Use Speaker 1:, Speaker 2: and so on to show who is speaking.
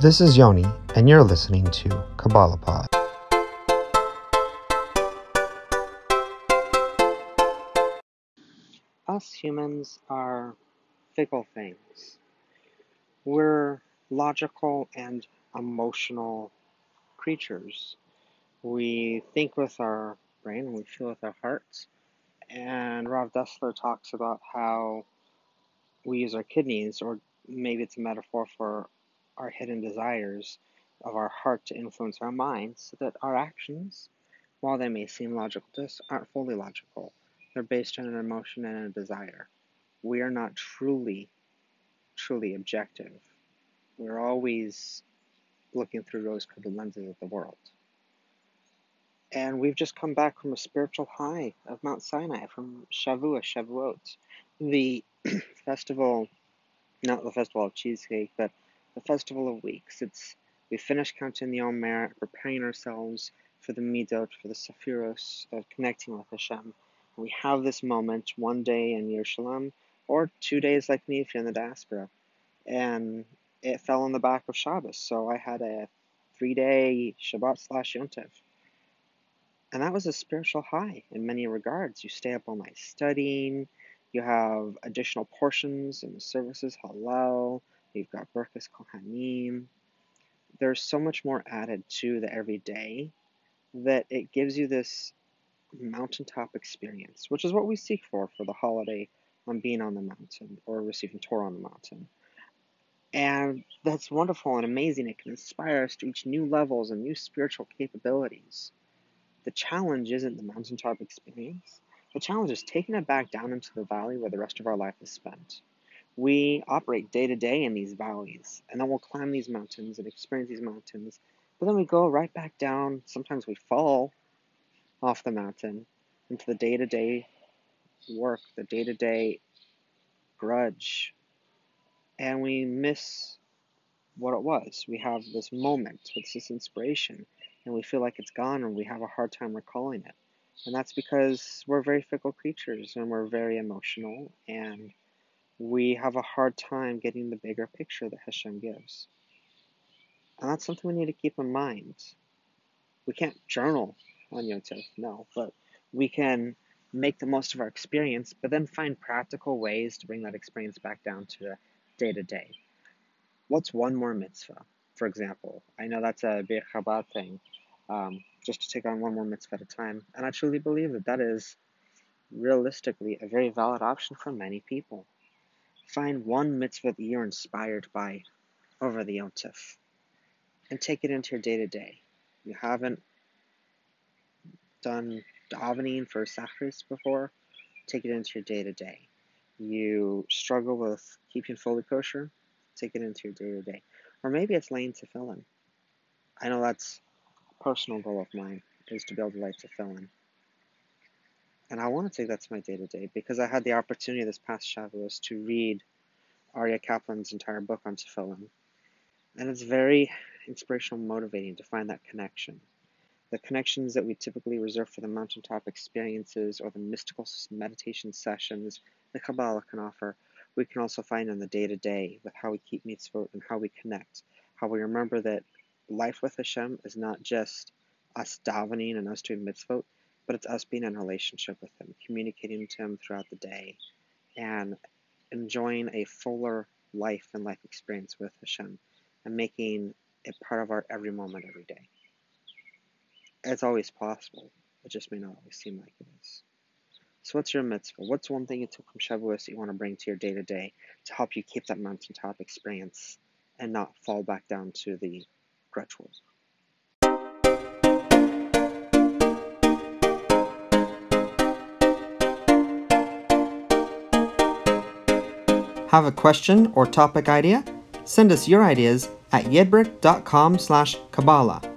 Speaker 1: This is Yoni, and you're listening to Kabbalah Pod.
Speaker 2: Us humans are fickle things. We're logical and emotional creatures. We think with our brain we feel with our hearts. And Rav Dessler talks about how we use our kidneys, or maybe it's a metaphor for our hidden desires of our heart to influence our minds, so that our actions, while they may seem logical to us, aren't fully logical. They're based on an emotion and a desire. We are not truly, truly objective. We're always looking through rose colored lenses at the world. And we've just come back from a spiritual high of Mount Sinai, from Shavua, Shavuot, the festival, not the festival of cheesecake, but the festival of weeks. It's we finish counting the Omer, preparing ourselves for the Midot, for the Sephiros, of connecting with Hashem. And we have this moment one day in Yerushalayim, or two days like me if you're in the diaspora. And it fell on the back of Shabbos, so I had a three-day Shabbat slash Yom Yontif and that was a spiritual high in many regards. You stay up all night studying, you have additional portions in the services, Hallel, you've got Birkas Kohanim. There's so much more added to the everyday that it gives you this mountaintop experience, which is what we seek for for the holiday on being on the mountain or receiving Torah on the mountain. And that's wonderful and amazing. It can inspire us to reach new levels and new spiritual capabilities. The challenge isn't the mountaintop experience. The challenge is taking it back down into the valley where the rest of our life is spent. We operate day to day in these valleys, and then we'll climb these mountains and experience these mountains, but then we go right back down. Sometimes we fall off the mountain into the day to day work, the day to day grudge, and we miss what it was. We have this moment, with this inspiration, and we feel like it's gone and we have a hard time recalling it. And that's because we're very fickle creatures and we're very emotional and we have a hard time getting the bigger picture that Hashem gives. And that's something we need to keep in mind. We can't journal on Yom Tov, no, but we can make the most of our experience, but then find practical ways to bring that experience back down to day to day. What's one more mitzvah? For example, I know that's a Bir Chabad thing, um, just to take on one more mitzvah at a time. And I truly believe that that is realistically a very valid option for many people. Find one mitzvah that you're inspired by over the Yontif and take it into your day to day. You haven't done davening for Shacharis before, take it into your day to day. You struggle with keeping fully kosher, take it into your day to day. Or maybe it's laying tefillin. I know that's a personal goal of mine is to build a life to fill in. And I want to take that to my day to day because I had the opportunity this past Shavuos to read Aryeh Kaplan's entire book on tefillin. And it's very inspirational, motivating to find that connection. The connections that we typically reserve for the mountaintop experiences or the mystical meditation sessions the Kabbalah can offer, we can also find in the day to day with how we keep mitzvot and how we connect, how we remember that life with Hashem is not just us davening and us doing mitzvot, but it's us being in relationship with Him, communicating to Him throughout the day, and enjoying a fuller life and life experience with Hashem, and making it part of our every moment, every day. It's always possible. It just may not always seem like it is. So, what's your mitzvah? What's one thing you took from Shavuos that you want to bring to your day to day to help you keep that mountaintop experience and not fall back down to the rituals.
Speaker 1: Have a question or topic idea? Send us your ideas at yedbrick.com slash Kabbalah.